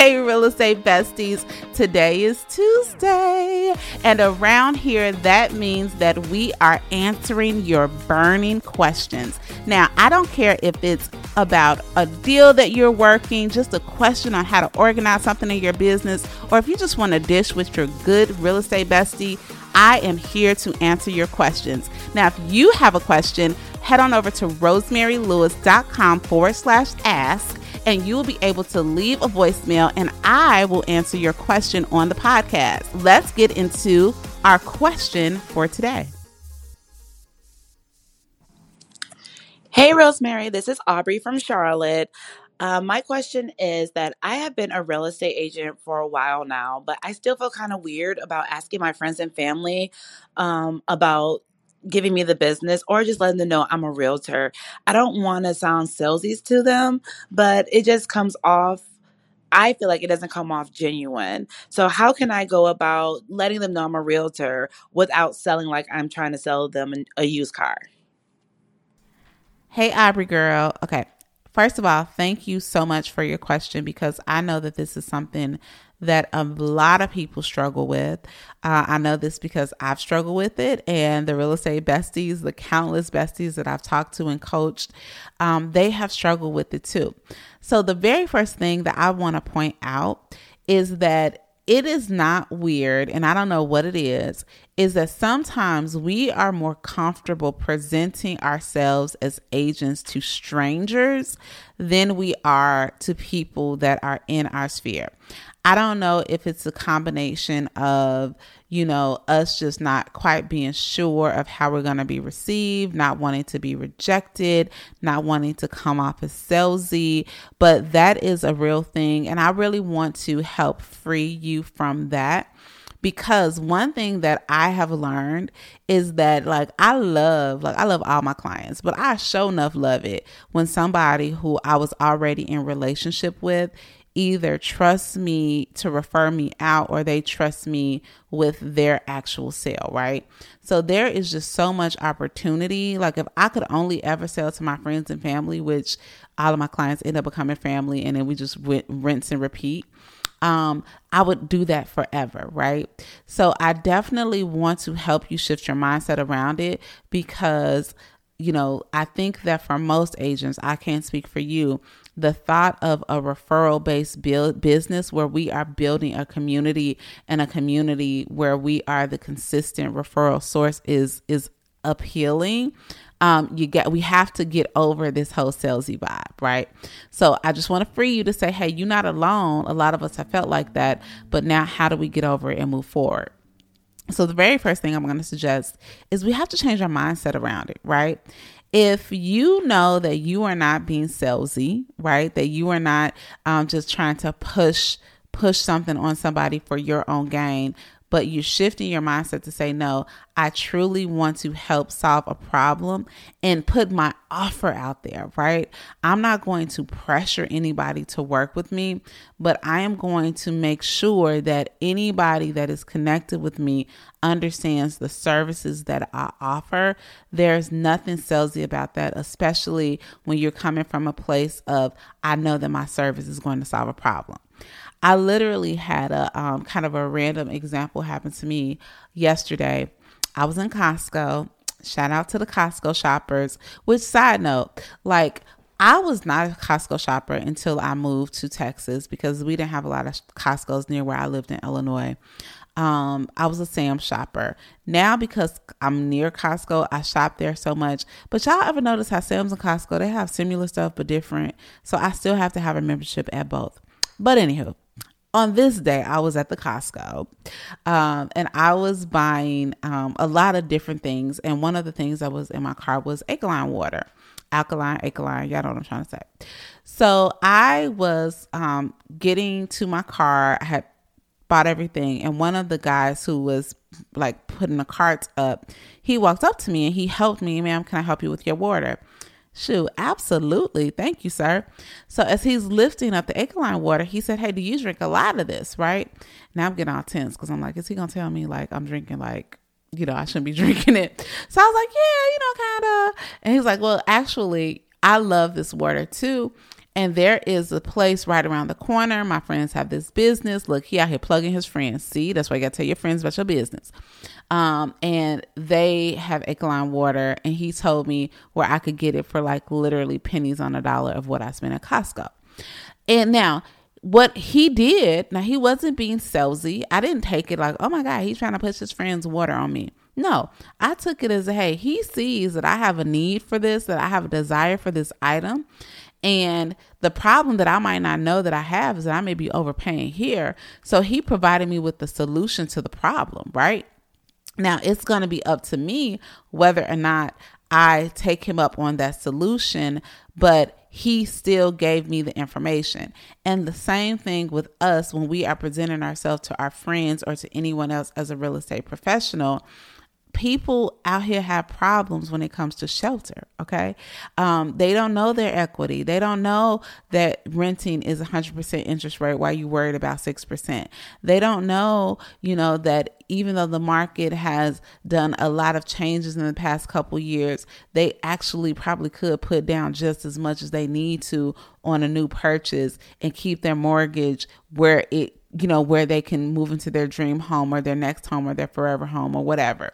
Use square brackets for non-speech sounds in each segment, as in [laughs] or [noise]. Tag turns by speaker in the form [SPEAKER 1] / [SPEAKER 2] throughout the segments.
[SPEAKER 1] Hey, real estate besties. Today is Tuesday. And around here, that means that we are answering your burning questions. Now, I don't care if it's about a deal that you're working, just a question on how to organize something in your business, or if you just want to dish with your good real estate bestie. I am here to answer your questions. Now, if you have a question, head on over to rosemarylewis.com forward slash ask and you will be able to leave a voicemail and I will answer your question on the podcast. Let's get into our question for today.
[SPEAKER 2] Hey, Rosemary, this is Aubrey from Charlotte. Uh, my question is that I have been a real estate agent for a while now, but I still feel kind of weird about asking my friends and family um, about giving me the business or just letting them know I'm a realtor. I don't want to sound salesy to them, but it just comes off. I feel like it doesn't come off genuine. So, how can I go about letting them know I'm a realtor without selling like I'm trying to sell them a used car?
[SPEAKER 1] Hey, Aubrey girl. Okay. First of all, thank you so much for your question because I know that this is something that a lot of people struggle with. Uh, I know this because I've struggled with it, and the real estate besties, the countless besties that I've talked to and coached, um, they have struggled with it too. So, the very first thing that I want to point out is that it is not weird, and I don't know what it is, is that sometimes we are more comfortable presenting ourselves as agents to strangers than we are to people that are in our sphere. I don't know if it's a combination of, you know, us just not quite being sure of how we're going to be received, not wanting to be rejected, not wanting to come off as salesy, but that is a real thing. And I really want to help free you from that because one thing that I have learned is that like I love like I love all my clients, but I show enough love it when somebody who I was already in relationship with either trust me to refer me out or they trust me with their actual sale, right? So there is just so much opportunity. Like if I could only ever sell to my friends and family, which all of my clients end up becoming family and then we just rinse and repeat um, I would do that forever, right? So I definitely want to help you shift your mindset around it because, you know, I think that for most agents, I can't speak for you, the thought of a referral based build business where we are building a community and a community where we are the consistent referral source is is appealing um, you get we have to get over this whole salesy vibe, right? So I just want to free you to say, hey, you're not alone. A lot of us have felt like that, but now how do we get over it and move forward? So the very first thing I'm going to suggest is we have to change our mindset around it, right? If you know that you are not being salesy, right? That you are not um, just trying to push push something on somebody for your own gain, but you're shifting your mindset to say, no, I truly want to help solve a problem and put my offer out there, right? I'm not going to pressure anybody to work with me, but I am going to make sure that anybody that is connected with me understands the services that I offer. There's nothing salesy about that, especially when you're coming from a place of, I know that my service is going to solve a problem. I literally had a um, kind of a random example happen to me yesterday. I was in Costco. Shout out to the Costco shoppers. Which side note, like I was not a Costco shopper until I moved to Texas because we didn't have a lot of Costco's near where I lived in Illinois. Um, I was a Sam shopper. Now because I'm near Costco, I shop there so much. But y'all ever notice how Sam's and Costco they have similar stuff but different? So I still have to have a membership at both. But anywho, on this day, I was at the Costco um, and I was buying um, a lot of different things. And one of the things that was in my car was alkaline water. Alkaline, alkaline, y'all know what I'm trying to say. So I was um, getting to my car. I had bought everything. And one of the guys who was like putting the carts up, he walked up to me and he helped me, ma'am, can I help you with your water? Shoot, absolutely. Thank you, sir. So as he's lifting up the alkaline water, he said, Hey, do you drink a lot of this? Right. Now I'm getting all tense because I'm like, is he gonna tell me like I'm drinking like you know, I shouldn't be [laughs] drinking it. So I was like, yeah, you know, kind of. And he's like, well, actually, I love this water too. And there is a place right around the corner. My friends have this business. Look, he out here plugging his friends. See, that's why you got to tell your friends about your business. Um, and they have alkaline water, and he told me where I could get it for like literally pennies on a dollar of what I spent at Costco. And now, what he did, now he wasn't being salesy. I didn't take it like, oh my God, he's trying to push his friend's water on me. No, I took it as, hey, he sees that I have a need for this, that I have a desire for this item. And the problem that I might not know that I have is that I may be overpaying here. So he provided me with the solution to the problem, right? Now it's going to be up to me whether or not I take him up on that solution, but he still gave me the information. And the same thing with us when we are presenting ourselves to our friends or to anyone else as a real estate professional people out here have problems when it comes to shelter okay? Um, they don't know their equity. They don't know that renting is 100% interest rate while you worried about 6% they don't know you know that even though the market has done a lot of changes in the past couple years they actually probably could put down just as much as they need to on a new purchase and keep their mortgage where it you know, where they can move into their dream home or their next home or their forever home or whatever.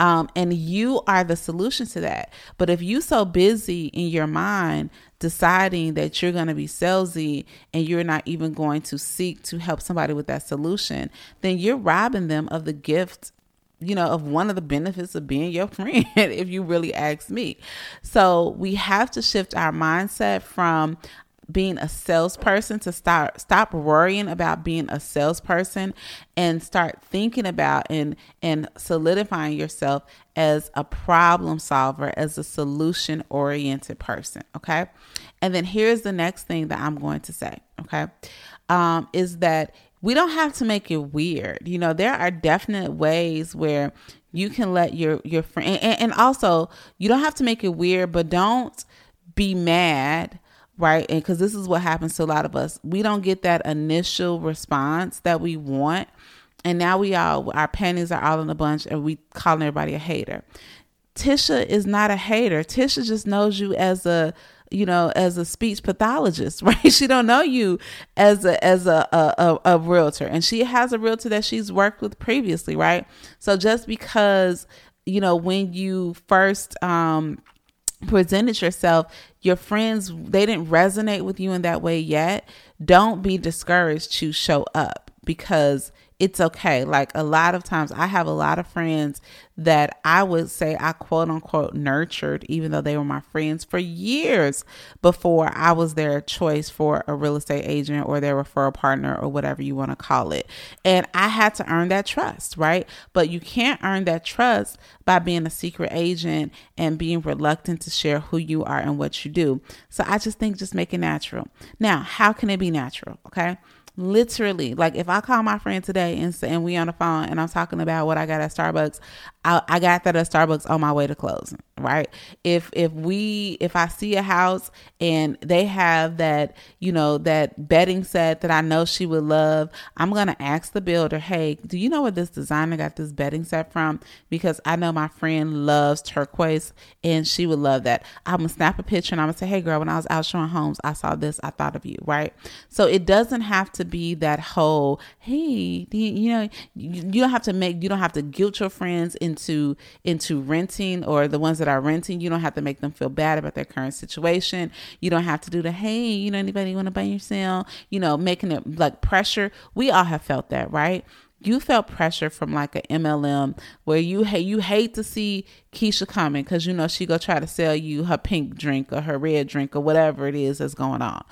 [SPEAKER 1] Um, and you are the solution to that. But if you so busy in your mind deciding that you're going to be salesy and you're not even going to seek to help somebody with that solution, then you're robbing them of the gift you know, of one of the benefits of being your [laughs] friend, if you really ask me. So we have to shift our mindset from being a salesperson to start stop worrying about being a salesperson and start thinking about and and solidifying yourself as a problem solver as a solution oriented person okay? And then here's the next thing that i'm going to say okay? Um, is that we don't have to make it weird. You know there are definite ways where you can let your your friend and, and also you don't have to make it weird but don't be mad right? And because this is what happens to a lot of us, we don't get that initial response that we want. And now we all, our panties are all in a bunch and we calling everybody a hater. Tisha is not a hater. Tisha just knows you as a, you know, as a speech pathologist, [laughs] right? She don't know you as a as a, a a, a realtor, and she has a realtor that she's worked with previously, right? So just because you know when you first um presented yourself, your friends, they didn't resonate with you in that way yet, don't be discouraged to show up because it's okay. Like a lot of times, I have a lot of friends that I would say I quote unquote nurtured, even though they were my friends for years before I was their choice for a real estate agent or their referral partner or whatever you want to call it. And I had to earn that trust, right? But you can't earn that trust by being a secret agent and being reluctant to share who you are and what you do. So I just think just make it natural. Now, how can it be natural? Okay. Literally, like if I call my friend today and and we on the phone and I'm talking about what I got at Starbucks, I, I got that at Starbucks on my way to closing, right? If if we if I see a house and they have that, you know, that bedding set that I know she would love, I'm gonna ask the builder, hey, do you know where this designer got this bedding set from? Because I know my friend loves turquoise and she would love that. I'm gonna snap a picture and I'm gonna say, hey girl, when I was out showing homes, I saw this, I thought of you, right? So it doesn't have to be that whole, hey, you, know, you, don't have to make, you don't have to guilt your friends into into renting or the ones that are renting. You don't have to make them feel bad about their current situation. You don't have to do the, hey, you know, anybody want to buy your sale? You know, making it like pressure. We all have felt that, right? you felt pressure from like a MLM where you hate you hate to see Keisha coming because you know she go try to sell you her pink drink or her red drink or whatever it is that's going on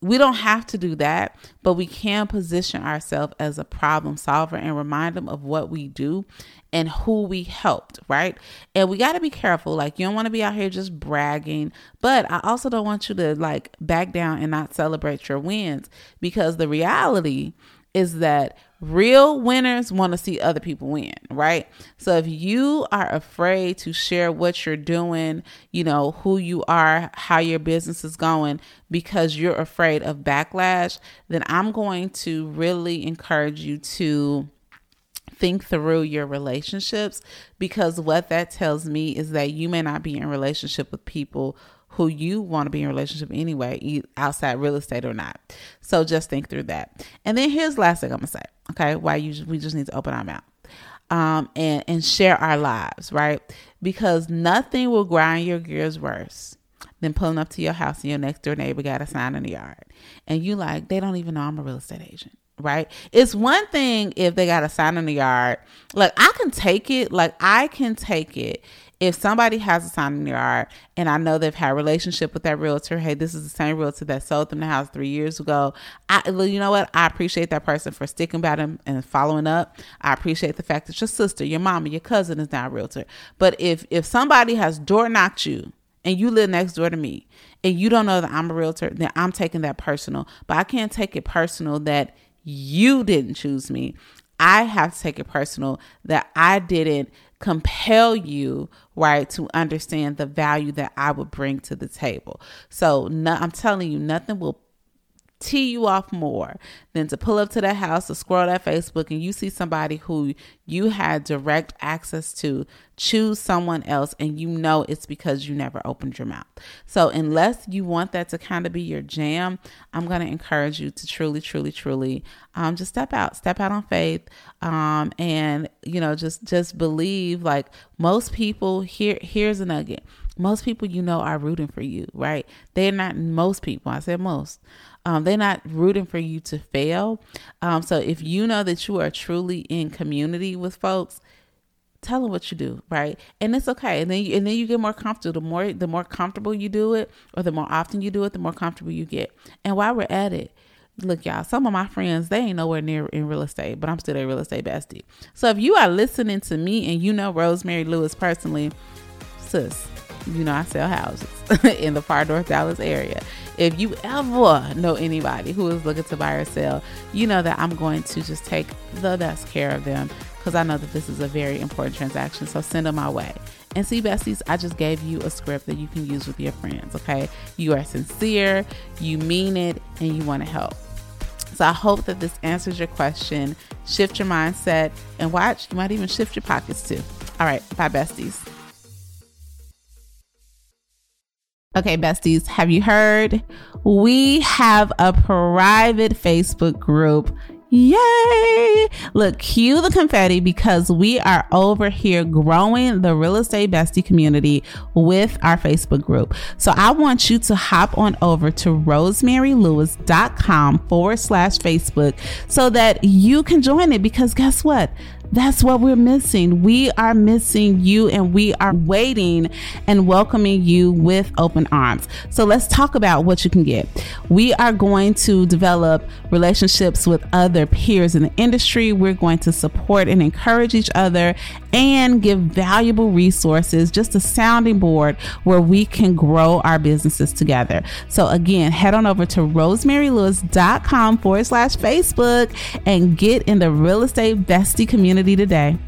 [SPEAKER 1] we don't have to do that, but we can position ourselves as a problem solver and remind them of what we do and who we helped, right? And we got to be careful. Like, you don't want to be out here just bragging, but I also don't want you to like back down and not celebrate your wins because the reality is that real winners want to see other people win, right? So if you are afraid to share what you're doing, you know, who you are, how your business is going because you're afraid of backlash, then I'm going to really encourage you to think through your relationships because what that tells me is that you may not be in relationship with people who you want to be in relationship anyway, outside real estate or not. So just think through that. And then here's the last thing I'm gonna say. Okay, why you we just need to open our mouth um, and and share our lives, right? Because nothing will grind your gears worse than pulling up to your house and your next door neighbor got a sign in the yard, and you like they don't even know I'm a real estate agent right? It's one thing if they got a sign in the yard. Like I can take it, like I can take it if somebody has a sign in the yard and I know they've had a relationship with that realtor, hey, this is the same realtor that sold them the house three years ago. I, you know what? I appreciate that person for sticking by them and following up. I appreciate the fact that your sister, your mama, your cousin is now a realtor. But if if somebody has door knocked you and you live next door to me and you don't know that I'm a realtor, then I'm taking that personal. But I can't take it personal that you didn't choose me. I have to take it personal that I didn't compel you, right, to understand the value that I would bring to the table. So, no, I'm telling you, nothing will tee you off more than to pull up to that house or scroll that Facebook and you see somebody who you had direct access to choose someone else and you know it's because you never opened your mouth. So unless you want that to kind of be your jam, I'm going to encourage you to truly truly truly um just step out, step out on faith um and you know just just believe like most people here here's a nugget. Most people you know are rooting for you, right? They're not most people. I said most um, they're not rooting for you to fail. Um, so if you know that you are truly in community with folks, tell them what you do, right? And it's okay. And then you, and then you get more comfortable. The more the more comfortable you do it, or the more often you do it, the more comfortable you get. And while we're at it, look y'all some of my friends they ain't nowhere near in real estate but i'm still a real estate bestie so if you are listening to me and you know rosemary lewis personally sis you know i sell houses [laughs] in the far north dallas area if you ever know anybody who is looking to buy or sell, you know that I'm going to just take the best care of them because I know that this is a very important transaction. So send them my way. And see, besties, I just gave you a script that you can use with your friends, okay? You are sincere, you mean it, and you want to help. So I hope that this answers your question. Shift your mindset and watch, you might even shift your pockets too. All right, bye, besties. Okay, besties, have you heard? We have a private Facebook group. Yay! Look, cue the confetti because we are over here growing the real estate bestie community with our Facebook group. So I want you to hop on over to rosemarylewis.com forward slash Facebook so that you can join it because guess what? That's what we're missing. We are missing you and we are waiting and welcoming you with open arms. So let's talk about what you can get. We are going to develop relationships with other peers in the industry. We're going to support and encourage each other and give valuable resources, just a sounding board where we can grow our businesses together. So again, head on over to rosemarylewis.com forward slash Facebook and get in the real estate bestie community today.